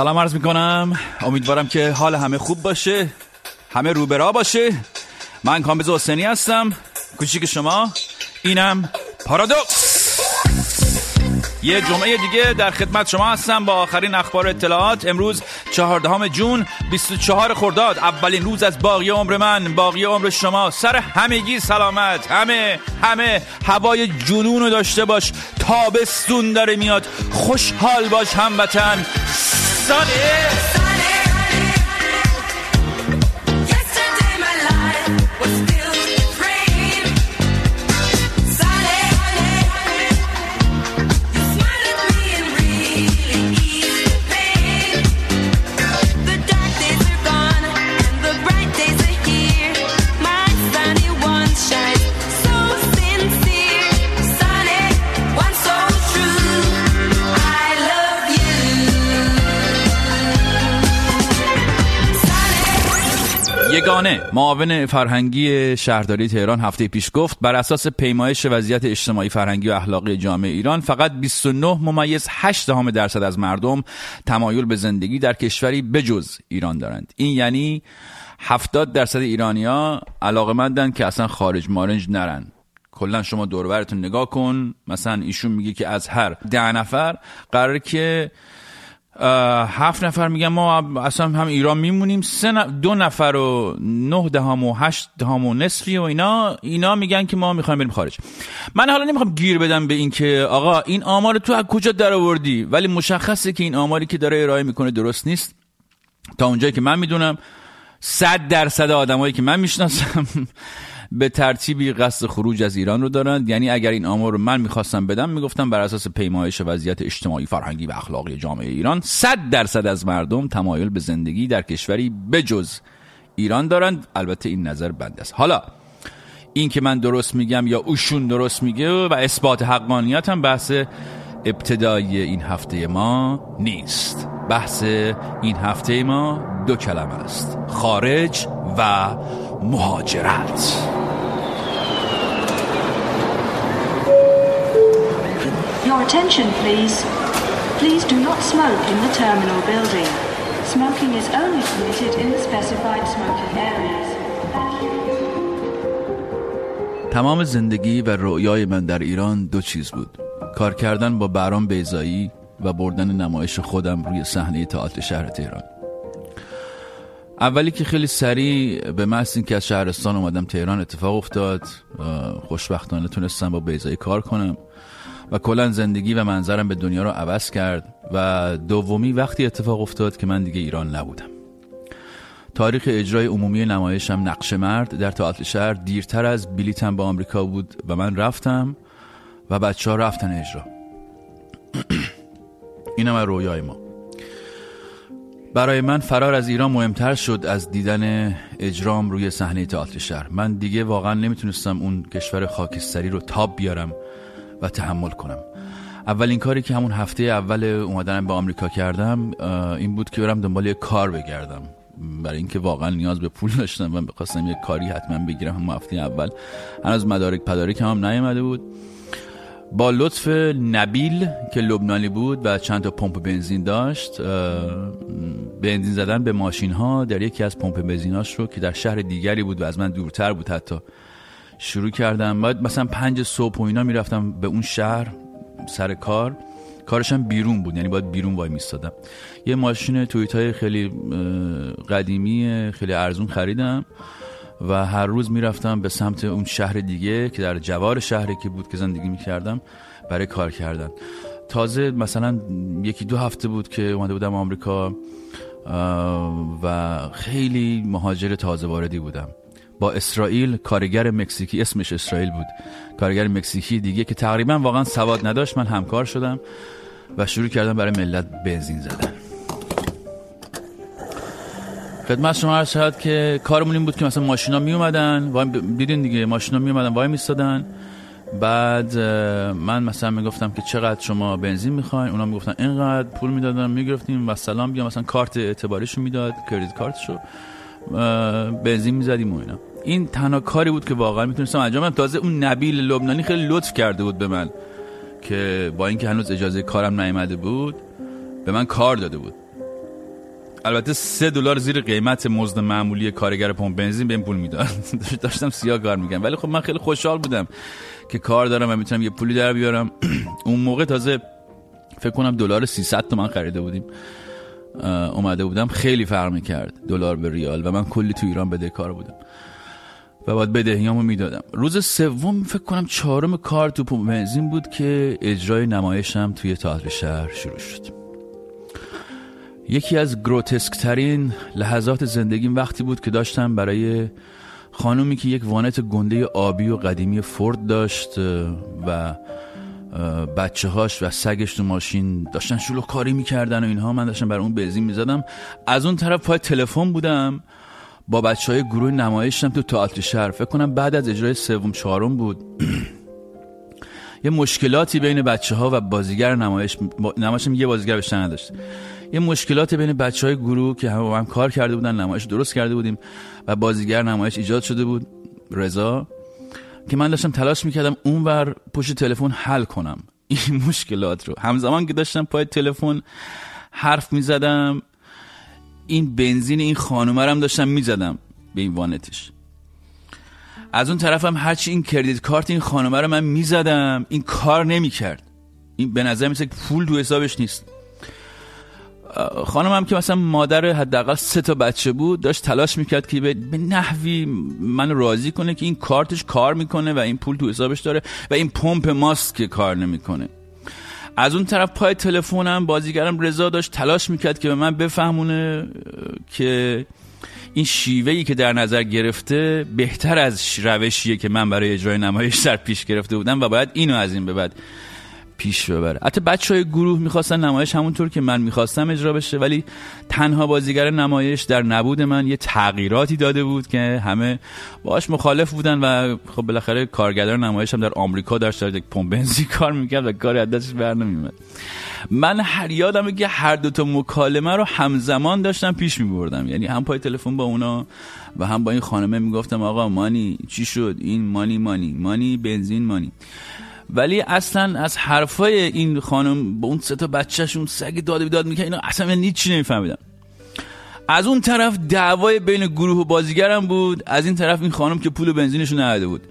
سلام عرض می‌کنم. امیدوارم که حال همه خوب باشه همه روبرا باشه. من کامبیز حسینی هستم. کوچیک شما اینم پارادوکس. یه جمعه دیگه در خدمت شما هستم با آخرین اخبار اطلاعات. امروز چهاردهم جون 24 خرداد. اولین روز از باقی عمر من. باقی عمر شما. سر همگی سلامت. همه همه هوای جنون رو داشته باش. تابستون داره میاد. خوشحال باش هموطن. 十二。یگانه معاون فرهنگی شهرداری تهران هفته پیش گفت بر اساس پیمایش وضعیت اجتماعی فرهنگی و اخلاقی جامعه ایران فقط 29 ممیز 8 دهم درصد از مردم تمایل به زندگی در کشوری بجز ایران دارند. این یعنی 70 درصد ایرانیا علاقمندن که اصلا خارج مارنج نرن. کلا شما دوربرتون نگاه کن. مثلا ایشون میگه که از هر ده نفر قراره که هفت نفر میگن ما اصلا هم ایران میمونیم. سه دو نفر و نه دهم و هشت دهم و نصفی و اینا اینا میگن که ما می‌خوایم بریم خارج. من حالا نمی‌خوام گیر بدم به این که آقا این آمار تو از کجا در آوردی ولی مشخصه که این آماری که داره ارائه می‌کنه درست نیست. تا اونجایی که من می‌دونم صد درصد آدمایی که من می‌شناسم به ترتیبی قصد خروج از ایران رو دارند. یعنی اگر این آمار رو من می‌خواستم بدم می‌گفتم بر اساس پیمایش وضعیت اجتماعی فرهنگی و اخلاقی جامعه ایران صد درصد از مردم تمایل به زندگی در کشوری بجز ایران دارند. البته این نظر بند است. حالا این که من درست میگم یا اوشون درست میگه و اثبات حقانیت هم بحث ابتدایی این هفته ما نیست. بحث این هفته ما دو کلمه است. خارج و مهاجرت Your attention, please. Please do not smoke in the terminal building. Smoking is only permitted in the specified smoking areas. Thank you. تمام زندگی و رویای من در ایران دو چیز بود کار کردن با برام بیزایی و بردن نمایش خودم روی صحنه تئاتر شهر تهران اولی که خیلی سریع به محض اینکه از شهرستان اومدم تهران اتفاق افتاد خوشبختانه تونستم با بیزایی کار کنم و کلا زندگی و منظرم به دنیا رو عوض کرد و دومی وقتی اتفاق افتاد که من دیگه ایران نبودم. تاریخ اجرای عمومی نمایشم نقش مرد در تئاتر شهر دیرتر از بلیتم به آمریکا بود و من رفتم و بچه ها رفتن اجرا. اینم از رویای ما. برای من فرار از ایران مهمتر شد از دیدن اجرام روی صحنه تئاتر شهر. من دیگه واقعا نمی‌تونستم اون کشور خاکستری رو تاب بیارم و تحمل کنم. اولین کاری که همون هفته اول اومدنم به آمریکا کردم این بود که برم دنبال یه کار بگردم. برای اینکه واقعا نیاز به پول داشتم و خواستم یه کاری حتما بگیرم هم هفته اول هنوز مدارک پدارک هم نیومده بود. با لطف نبیل که لبنانی بود و چند تا پمپ بنزین داشت بنزین زدن به ماشین ها در یکی از پمپ بنزیناش رو که در شهر دیگری بود و از من دورتر بود حتی شروع کردم. بعد مثلا پنج صبح و اینا می‌رفتم به اون شهر سر کار. کارشم بیرون بود یعنی باید بیرون وای میستادم. یه ماشین تویوتای خیلی قدیمی خیلی ارزون خریدم. و هر روز می‌رفتم به سمت اون شهر دیگه که در جوار شهری که بود که زندگی می‌کردم برای کار کردن. تازه مثلا یکی دو هفته بود که اومده بودم آمریکا و خیلی مهاجر تازه واردی بودم. با اسرائیل کارگر مکزیکی اسمش اسرائیل بود کارگر مکزیکی دیگه که تقریبا واقعا سواد نداشت من همکار شدم و شروع کردم برای ملت بنزین زدن. خدمت شما عرض شد که کارمون این بود که مثلا ماشینا می اومدن وای دیدین دیگه ماشینا می اومدن وای میستادن بعد من مثلا می‌گفتم که چقدر شما بنزین می‌خواین؟ اونا می‌گفتن اینقدر پول می‌دادن می‌گرفتیم و سلام بیا مثلا کارت اعتباریشو می‌داد کردیت کارتشو بنزین می‌زدیم و اینا. این تنها کاری بود که واقعا می‌تونستم انجام بدم. تازه اون نبیل لبنانی خیلی لطف کرده بود به من که با اینکه هنوز اجازه کارم نیامده بود به من کار داده بود. البته سه دلار زیر قیمت مزد معمولی کارگر پمپ بنزین بهم پول می‌داد. داشتم سیاه کار می‌کنم ولی خب من خیلی خوشحال بودم که کار دارم و می‌تونم یه پولی در بیارم. اون موقع تازه فکر کنم دلار 300 تومن خریده بودیم. اومده بودم خیلی فرق می‌کرد دلار به ریال و من کلی تو ایران بدهکار بودم. و باید بدهیامو می‌دادم. روز سوم فکر کنم چهارم کار تو پمپ بنزین بود که اجرای نمایشم توی تئاتر شهر شروع شد. یکی از گروتسک ترین لحظات زندگیم وقتی بود که داشتم برای خانومی که یک وانت گنده آبی و قدیمی فورد داشت و بچه هاش و سگش تو ماشین داشتن شلوغ کاری می‌کردن و اینها. من داشتم برای اون بنزین می‌زدم. از اون طرف پای تلفن بودم. با بچه های گروه نمایشم تو تئاتر شهر. فکر کنم بعد از اجرای سوم چهارم بود. یه مشکلاتی بین بچه ها و بازیگر نمایش نمایشم یه بازیگر بیشتر نداشت. یه مشکلاتی بین بچه های گروه که با هم کار کرده بودن نمایش درست کرده بودیم و بازیگر نمایش ایجاد شده بود رضا که من داشتم تلاش می‌کردم اونور پشت تلفن حل کنم. این مشکلات رو. همزمان که داشتم پای تلفن حرف می‌زدم این بنزین این خانومه رو هم داشتم می‌زدم به این وانتش. از اون طرفم هرچی این کردیت کارت این خانومه رو من می‌زدم این کار نمی‌کرد. این به نظر میسه پول تو حسابش نیست. خانمم که مثلا مادر حداقل سه تا بچه بود داشت تلاش می‌کرد که به نحوی من راضی کنه که این کارتش کار می‌کنه و این پول تو حسابش داره و این پمپ ماست که کار نمی‌کنه. از اون طرف پای تلفنم بازیگرم رضا داشت تلاش می‌کرد که به من بفهمونه که این شیوهی که در نظر گرفته بهتر از روشیه که من برای اجرای نمایش در پیش گرفته بودم و باید اینو از این به بعد پیش ببره. حتی بچه های گروه می‌خواستن نمایش همونطور که من می‌خواستم اجرا بشه ولی تنها بازیگر نمایش در نبود من یه تغییراتی داده بود که همه باش مخالف بودن و خب بالاخره کارگردان نمایش هم در آمریکا در یک پمپ بنزین کار می‌کرد و کاری از دستش بر نمیومد من هر یادمه که هر دوتا مکالمه رو همزمان داشتم پیش میبردم. یعنی هم پای تلفن با اونا و هم با این خانمه می‌گفتم آقا مانی چی شد؟ این مانی مانی مانی بنزین مانی. ولی اصلا از حرفای این خانم با اون سه تا بچهشون سگ داد بیداد می‌کنه اینا اصلا من هیچی نمیفهمیدم. از اون طرف دعوای بین گروه و بازیگرم بود. از این طرف این خانم که پول بنزینشو نداده بود.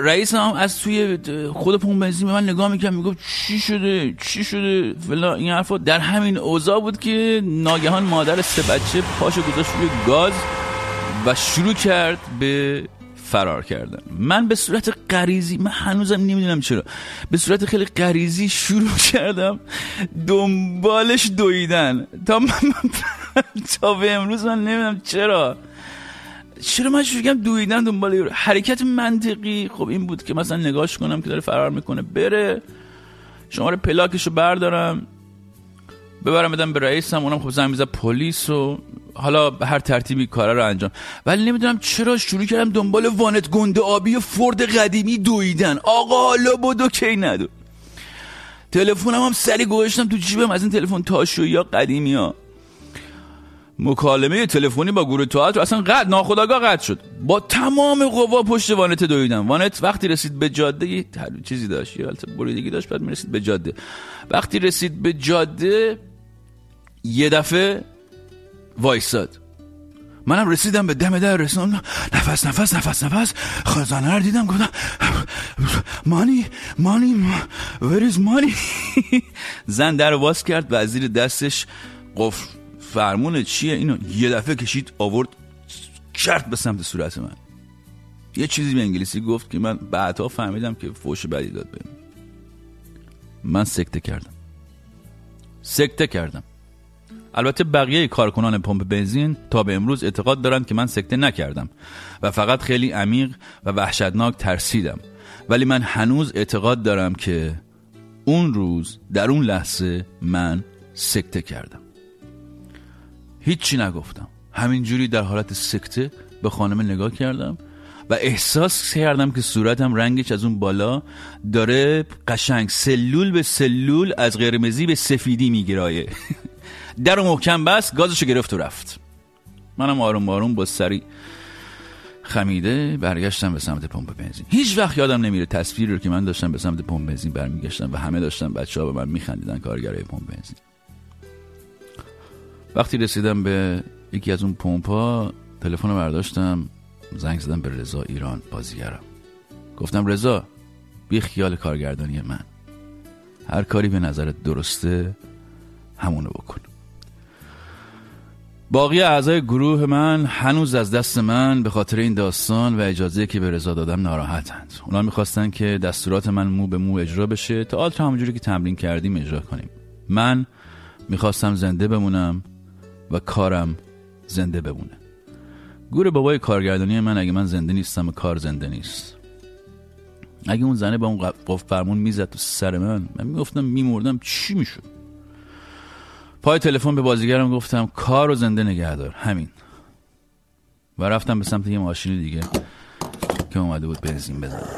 رئیس هم از توی خود پمپ بنزین به من نگاه می‌کرد. می‌گفت چی شده؟ چی شده؟ فلا این حرفا. در همین اوضاع بود که ناگهان مادر سه بچه پاشو گذاشت روی گاز و شروع کرد به فرار کردن من به صورت غریزی من هنوزم نمی‌دونم چرا. به صورت خیلی غریزی شروع کردم دنبالش دویدن. تا من تا به امروز من نمی‌دونم چرا. چرا من شروع کردم دویدن دنبال یارو حرکت منطقی. خب این بود که مثلا نگاش کنم که داره فرار می‌کنه بره. شماره پلاکشو بردارم. ببرم بدم به رئیسم. اونم خب زنگ می‌زد پلیس و حالا به هر ترتیبی کارا رو انجام. ولی نمی‌دونم چرا شروع کردم دنبال وانت گنده آبی و فورد قدیمی دویدن. آقا حالا بدو کی ندو. تلفنم هم سری گوشتم تو جیبم. از این تلفن تاشو یا قدیمی ها. مکالمه تلفنی با گروه تئاتر اصلا قطع ناخداگاه قطع شد. با تمام قوا پشت وانت دویدم. وانت وقتی رسید به جاده چیزی داشت یه حالت بریدگی داشت بعد می‌رسید به جاده. وقتی رسید به جاده یه دفعه وایساد. منم رسیدم به دم در رسوندم نفس نفس نفس نفس. خزانه رو دیدم گفتم مانی مانی is مانی؟ زن در باز کرد و زیر دستش قفل. فرمون چیه؟ اینو یه دفعه کشید آورد کرد به سمت صورت من. یه چیزی به انگلیسی گفت که من بعدها فهمیدم که فوش بدی داد بهم. من سکته کردم. سکته کردم. البته بقیه کارکنان پمپ بنزین تا به امروز اعتقاد دارند که من سکته نکردم و فقط خیلی عمیق و وحشتناک ترسیدم. ولی من هنوز اعتقاد دارم که اون روز در اون لحظه من سکته کردم. هیچی نگفتم. همینجوری در حالت سکته به خانم نگاه کردم و احساس کردم که صورتم رنگش از اون بالا داره قشنگ سلول به سلول از قرمزی به سفیدی میگرایه در و محکم بست گازشو گرفت و رفت. منم آروم آروم با سری خمیده برگشتم به سمت پمپ بنزین. هیچ وقت یادم نمیره تصویری رو که من داشتم به سمت پمپ بنزین برمیگشتم و همه داشتن بچه ها به من میخندیدن کارگرای پمپ بنزین. وقتی رسیدم به یکی از اون پمپا تلفن رو برداشتم زنگ زدم به رضا ایران بازیگرم. گفتم رضا بی خیال کارگردانی من. هر کاری به نظرت درسته همونو بکن. باقی اعضای گروه من هنوز از دست من به خاطر این داستان و اجازه که به رضا دادم ناراحتند. اونا می‌خواستن که دستورات من مو به مو اجرا بشه تئاتر همونجوری که تمرین کردیم اجرا کنیم. من می‌خواستم زنده بمونم و کارم زنده بمونه. گور بابای کارگردانی من اگه من زنده نیستم و کار زنده نیست. اگه اون زنه با اون قفل فرمون می‌زد تو سر من من می‌گفتم میمردم چی می‌شد؟ پای تلفن به بازیگرم گفتم کار رو زنده نگه دار همین. و رفتم به سمت یه ماشین دیگه که اومده بود بنزین بزنم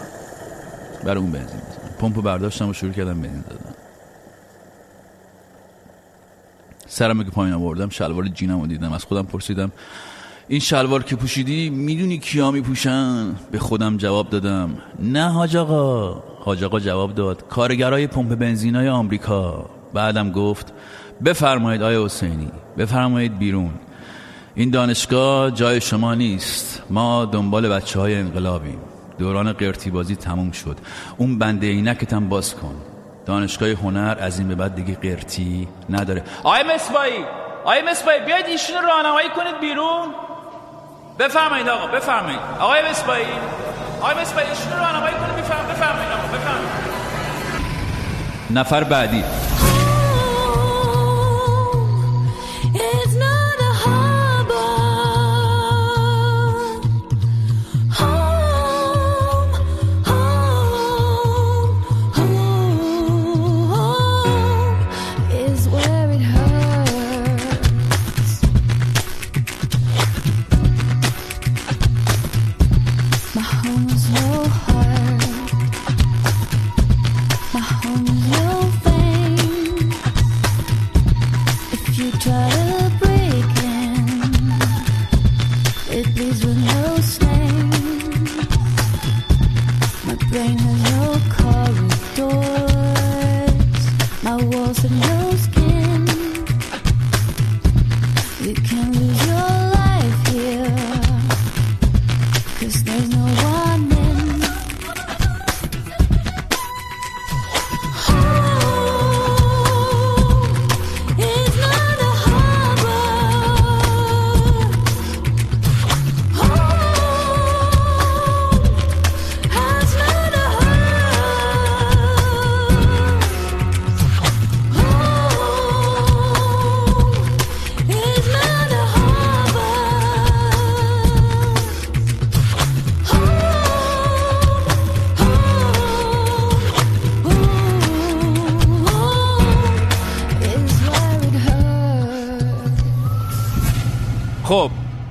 برای اون بنزین بزنم پمپ رو برداشتم و شروع کردم بنزین دادم سرم که پایین آوردم شلوار جینم رو دیدم. از خودم پرسیدم این شلوار که پوشیدی می‌دونی کیا میپوشن؟ به خودم جواب دادم نه حاج آقا. حاج آقا جواب داد کارگرای پمپ بنزینای آمریکا. بعدم گفت بفرمایید آیا حسینی بفرمایید بیرون. این دانشگاه جای شما نیست. ما دنبال بچه های انقلابیم. دوران قرتی بازی تموم شد. اون بنده عینکتم باز کن. دانشگاه هنر از این به بعد دیگه قرتی نداره. آقای مصبایی آقای مصبایی بیاید ایشون رو راهنمایی کنید بیرون. بفرمایید آقا بفرمایید. آقای مصبایی آقای مصبایی ایشون رو راهنمایی کنید. بفرمایید آقا بفرمایید. نفر بعدی.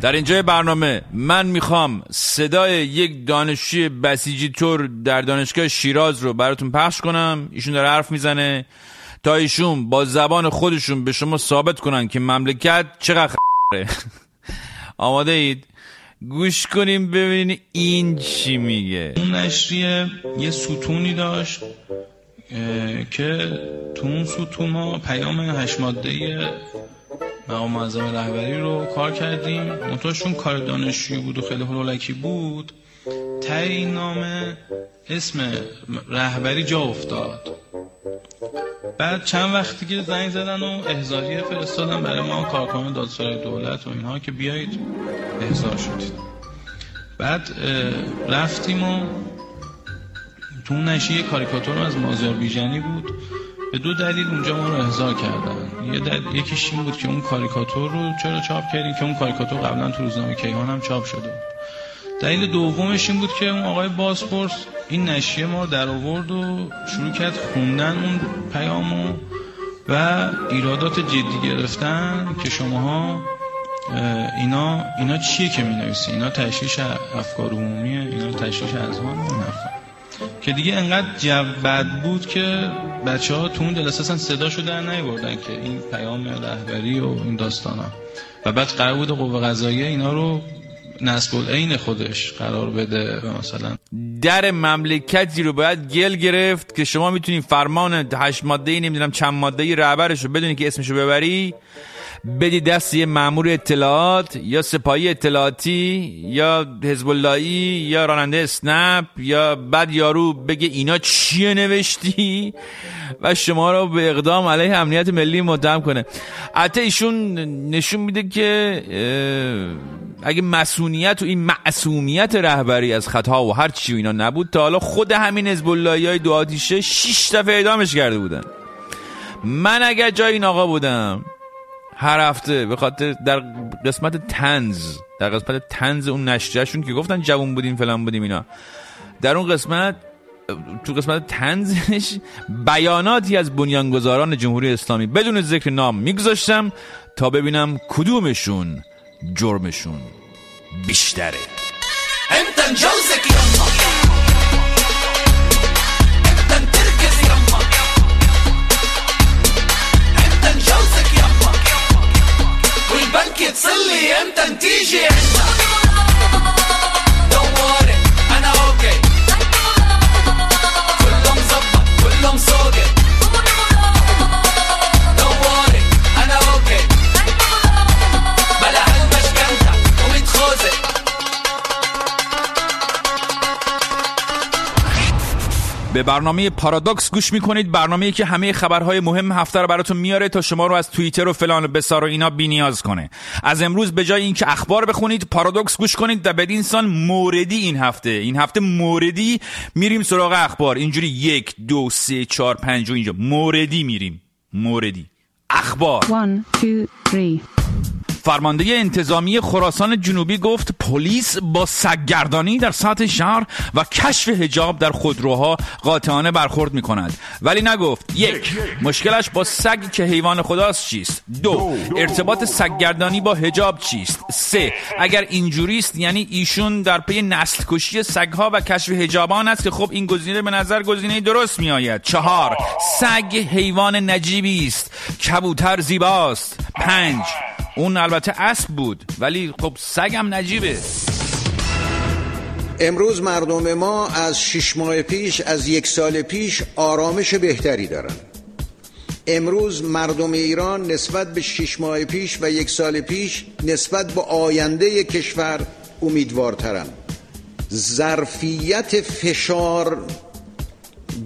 در اینجای برنامه من می‌خوام صدای یک دانشجوی بسیجی تور در دانشگاه شیراز رو براتون پخش کنم. ایشون داره حرف می‌زنه. تا ایشون با زبان خودشون به شما ثابت کنن که مملکت چقدر خره آماده اید؟ گوش کنیم ببینین این چی میگه. اون نشریه یه ستونی داشت که تو اون ستون ما پیام هشت ماده مقام معظم رهبری رو کار کردیم. منتهاشون کار دانشجویی بود و خیلی هلولکی بود. ته این نامه اسم رهبری جا افتاد. بعد چند وقتی که زنگ زدن و احضاریه فرستادن برای ما کارکنان دادسرای دولت و اینها که بیایید احضار شدید. بعد رفتیم و تو یه کاریکاتور از مازیار بیژنی بود. به دو دلیل اونجا ما رو احضار کردن. یه دل... یکیش این بود که اون کاریکاتور رو چرا چاپ کردیم که اون کاریکاتور قبلا تو روزنامه کیهان هم چاپ شده بود. دلیل دومش این بود که اون آقای بازپرس این نشریه ما در آورد و شروع کرد خوندن اون پیامو و ایرادات جدی گرفتن که شماها اه، اینا اینا چیه که می نویسی اینا تشریش افکار عمومیه اینا تشریش اذهان و. که دیگه انقدر جو بد بود که بچه ها تو اون جلسه اصلا صداشو در نیوردن که این پیام رهبری و این داستان ها و بعد قرار بود قوه قضاییه اینا رو نسب العین خودش قرار بده مثلا در مملکتی رو باید گل گرفت که شما می‌تونی فرمان هشت ماده ای نمی‌دونم چند ماده ای رهبرش رو بدونی که اسمشو ببری. بدی دست یه مامور اطلاعات یا سپاهی اطلاعاتی یا حزب یا راننده اسنپ یا بعد یارو بگه اینا چیه نوشتی؟ و شما رو به اقدام علیه امنیت ملی متهم کنه. البته ایشون نشون میده که اگه مسئولیت و این معصومیت رهبری از خطا و هر چی اینا نبود تا حالا خود همین حزب های دو آتیشه 6 دفعه اعدامش کرده بودن. من اگر جای این آقا بودم هر هفته به خاطر در قسمت تنز در قسمت تنز اون نشجهشون که گفتن جوون بودیم فلان بودیم اینا. در اون قسمت تو قسمت تنزش بیاناتی از بنیانگذاران جمهوری اسلامی بدون ذکر نام میگذاشتم تا ببینم کدومشون جرمشون بیشتره. diem t'antigen. برنامه پارادوکس گوش می‌کنید برنامه‌ای که همه خبرهای مهم هفته رو براتون میاره تا شما رو از توییتر و فلان و بسار و اینا بینیاز کنه. از امروز به جای اینکه اخبار بخونید پارادوکس گوش کنید و بدین سان موردی این هفته. این هفته موردی میریم سراغ اخبار. اینجوری یک دو سه چهار پنج و اینجا. موردی میریم. موردی. اخبار. One, two, three. فرمانده انتظامی خراسان جنوبی گفت پلیس با سگگردانی در سطح شهر و کشف هجاب در خودروها قاطعانه برخورد می کند ولی نگفت یک مشکلش با سگ که حیوان خداست چیست؟ دو ارتباط سگگردانی با هجاب چیست؟ سه اگر اینجوری است یعنی ایشون در پی نسل کشی سگها و کشف هجابان است که خب این گزینه به نظر گزینه درست می آید چهار سگ حیوان نجیبی است. کبوتر زیباست. پنج اون البته اسب بود ولی خب سگم نجیبه. امروز مردم ما از شش ماه پیش از یک سال پیش آرامش بهتری دارند امروز مردم ایران نسبت به شش ماه پیش و یک سال پیش نسبت به آینده کشور امیدوارترند ظرفیت فشار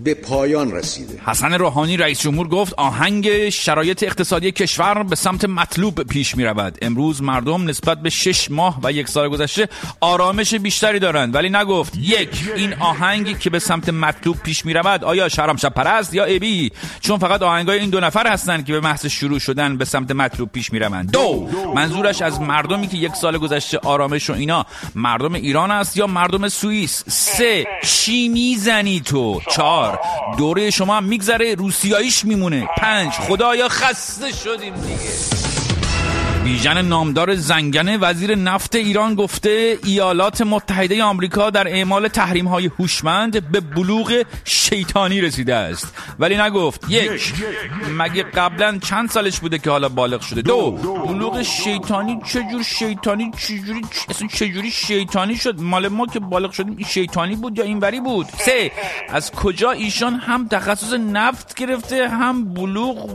به پایان رسیده. حسن روحانی رئیس جمهور گفت آهنگ شرایط اقتصادی کشور به سمت مطلوب پیش می رود امروز مردم نسبت به شش ماه و یک سال گذشته آرامش بیشتری دارند. ولی نگفت یک این آهنگی که به سمت مطلوب پیش می رود آیا شهرام شب پرست یا ابی چون فقط آهنگای این دو نفر هستند که به محض شروع شدن به سمت مطلوب پیش می روند دو منظورش از مردمی که یک سال گذشته آرامش و اینا مردم ایران است یا مردم سوئیس؟ سه چی می‌زنی تو؟ چهار دوره شما هم میگذره روسیاییش میمونه. پنج. خدایا خسته شدیم دیگه. بیژن نامدار زنگنه وزیر نفت ایران گفته ایالات متحده آمریکا در اعمال تحریم های هوشمند به بلوغ شیطانی رسیده است. ولی نگفت یک مگه قبلا چند سالش بوده که حالا بالغ شده؟ دو بلوغ شیطانی چجور شیطانی چجوری اصلا چجوری شیطانی شد؟ مال ما که بالغ شدیم این شیطانی بود یا اینوری بود؟ سه از کجا ایشان هم تخصص نفت گرفته هم بلوغ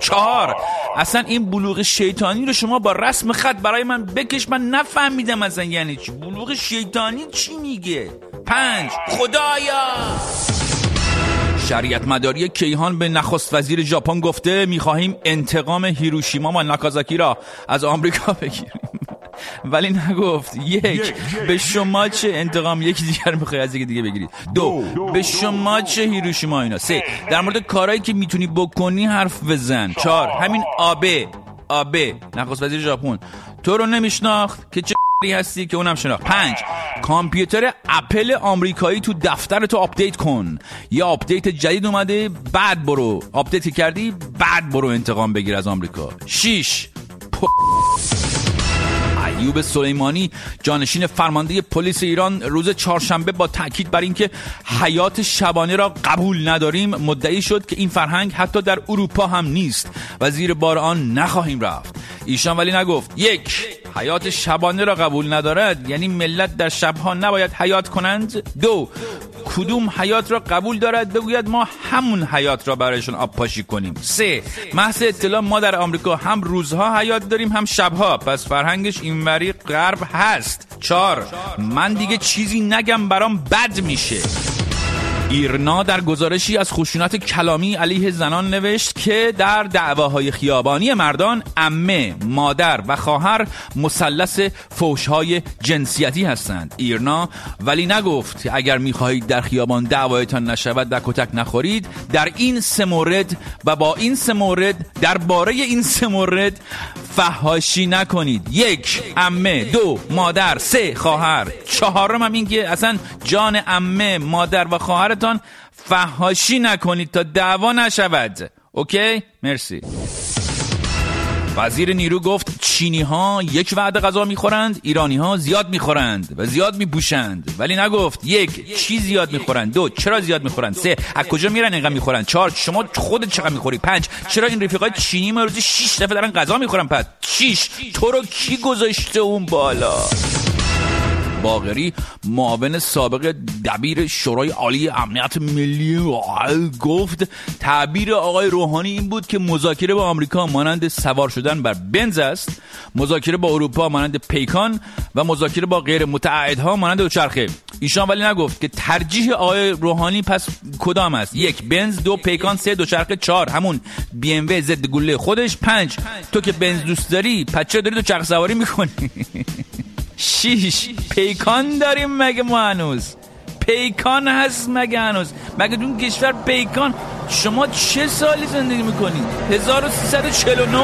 چهار. اصلا این بلوغ شیطانی رو شما با رسم خط برای من بکش من نفهمیدم اصلا یعنی چی. بلوغ شیطانی چی میگه؟ پنج. خدایا! شریعت مداری کیهان به نخست وزیر ژاپن گفته می‌خواهیم انتقام هیروشیما و ناکازاکی را از آمریکا بگیریم. ولی نگفت یک به شما چه انتقام یکی دیگر می‌خوای از یکی دیگه بگیری دو به شما چه هیروشیما اینا. سه در مورد کارهایی که می‌تونی بکنی حرف بزن. چهار. همین آبه آبه نخست وزیر ژاپن. تو رو نمیشناخت که چه هستی که اونم شناخت. پنج کامپیوتر اپل آمریکایی تو دفتر تو update کن. یه update جدید اومده بعد برو. update کردی بعد برو انتقام بگیر از آمریکا. شیش. ایوب سلیمانی جانشین فرمانده پلیس ایران روز چهارشنبه با تاکید بر اینکه حیات شبانه را قبول نداریم مدعی شد که این فرهنگ حتی در اروپا هم نیست و زیر بار آن نخواهیم رفت. ایشان ولی نگفت یک حیات شبانه را قبول ندارد یعنی ملت در شبها نباید حیات کنند. دو کدوم حیات را قبول دارد؟ بگوید ما همون حیات را برایشون آب پاشی کنیم. سه محض اطلاع ما در آمریکا هم روزها حیات داریم هم شبها. پس فرهنگش اینوری غرب هست. چهار من دیگه چیزی نگم برام بد میشه. ایرنا در گزارشی از خشونت کلامی علیه زنان نوشت که در دعواهای خیابانی مردان امه، مادر و خواهر مثلث فوشهای جنسیتی هستند. ایرنا ولی نگفت اگر می‌خواهید در خیابان دعوایتان نشود و کتک نخورید در این سه مورد و با این سه مورد درباره این سه مورد فهاشی نکنید. یک امه دو مادر سه خواهر. چهارم هم این که اصلا جان امه مادر و خواهرتان فهاشی نکنید تا دعوا نشود. اوکی؟ مرسی. وزیر نیرو گفت چینی ها یک وعده غذا می‌خورند ایرانی ها زیاد می‌خورند و زیاد میپوشند. ولی نگفت یک چی زیاد می‌خورند؟ دو چرا زیاد می‌خورند؟ سه از کجا میرن اینقدر می‌خورند؟ چهار شما خودت چقدر می‌خوری؟ پنج چرا این رفیقای چینی ما روزی 6 دفعه دارن غذا می‌خورن؟ پس شیش تو رو کی گذاشته اون بالا؟ باقری معاون سابق دبیر شورای عالی امنیت ملی گفت تعبیر آقای روحانی این بود که مذاکره با آمریکا مانند سوار شدن بر بنز است مذاکره با اروپا مانند پیکان و مذاکره با غیر متعهدها مانند دوچرخه. ایشان ولی نگفت که ترجیح آقای روحانی پس کدام است؟ یک بنز دو پیکان سه دوچرخه چهار همون بی ام ضد گله خودش پنج. تو که بنز دوست داری چرا داری دوچرخه سواری می‌کنی. شیش پیکان داریم مگه ما هنوز؟ پیکان هست مگه هنوز؟ مگه دون کشور پیکان؟ شما چه سالی زندگی می‌کنید 1349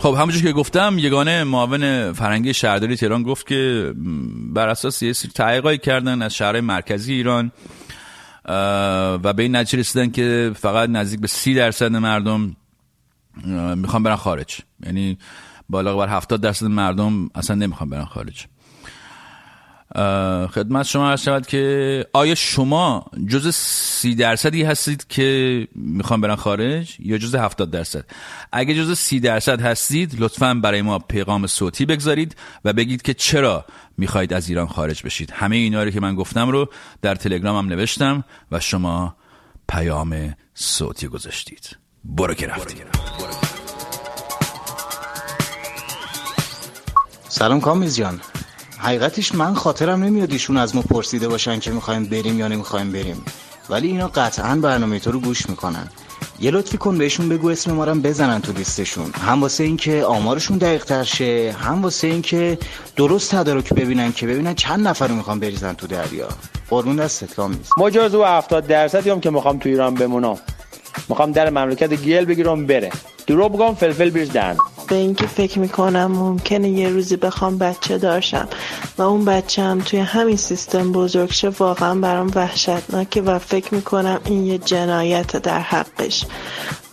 خب همونجور که گفتم یگانه معاون فرهنگی شهرداری تهران گفت که بر اساس یه سری تحقیقاتی کردن از شهرهای مرکزی ایران و به این نتیجه رسیدن که فقط نزدیک به سی درصد مردم می‌خوان برن خارج. یعنی بالا بر 70 درصد مردم اصلا نمی‌خوان برن خارج. خدمت شما عرض شود که آیا شما جز سی درصدی هستید که می‌خوان برن خارج یا جز هفتاد درصد؟ اگه جز سی درصد هستید لطفا برای ما پیغام صوتی بگذارید و بگید که چرا می‌خواهید از ایران خارج بشید. همه اینا رو که من گفتم رو در تلگرامم نوشتم و شما پیام صوتی گذاشتید. برو که رفتی سلام کامیز جان حقیقتش من خاطرم نمیاد ایشون از ما پرسیده باشن که می‌خوایم بریم یا نمی‌خوایم بریم. ولی اینا قطعا برنامه تو رو گوش می‌کنن. یه لطفی کن بهشون بگو اسم ما هم بزنن تو لیستشون. هم واسه اینکه آمارشون دقیق تر شه هم واسه اینکه درست تدارک ببینن که ببینن چند نفر رو می‌خوان بریزن تو دریا. قربون دستت کامیز. ما جزو 70 درصدی که می‌خوام تو ایران بمونم. می‌خوام در مملکت گل بگیرم بره. درو بگم فلفل بریز دهن. به اینکه فکر می‌کنم ممکنه یه روزی بخوام بچه داشتم و اون بچه هم توی همین سیستم بزرگ شه واقعا برام وحشتناکه و فکر می‌کنم این یه جنایت در حقش.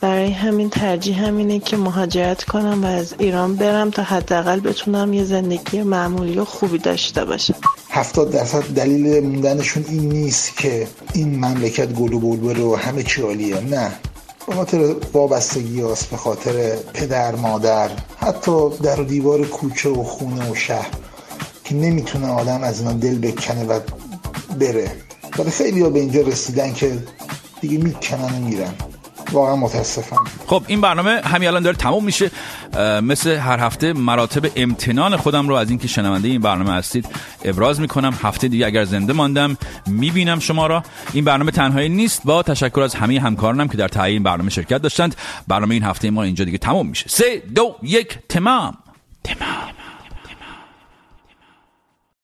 برای همین ترجیح همینه که مهاجرت کنم و از ایران برم تا حداقل بتونم یه زندگی معمولی و خوبی داشته باشم. هفتاد درصد دلیل موندنشون این نیست که این مملکت گل و بلبل و همه چی عالیه نه. به خاطر وابستگی هست به خاطر پدر مادر حتی در و دیوار کوچه و خونه و شهر که نمی‌تونه آدم از اینا دل بکنه و بره. ولی خیلی ها به اینجا رسیدن که دیگه می‌کنن و میرن. واقعا متاسفم. خب این برنامه همین الان داره تموم میشه. مثل هر هفته مراتب امتنان خودم رو از اینکه شنونده این برنامه هستید ابراز می‌کنم. هفته دیگه اگر زنده ماندم می‌بینم شما را. این برنامه تنهایی نیست. با تشکر از همه همکارانم که در تهیه این برنامه شرکت داشتند. برنامه این هفته ما اینجا دیگه تموم میشه. سه دو یک تمام. تمام.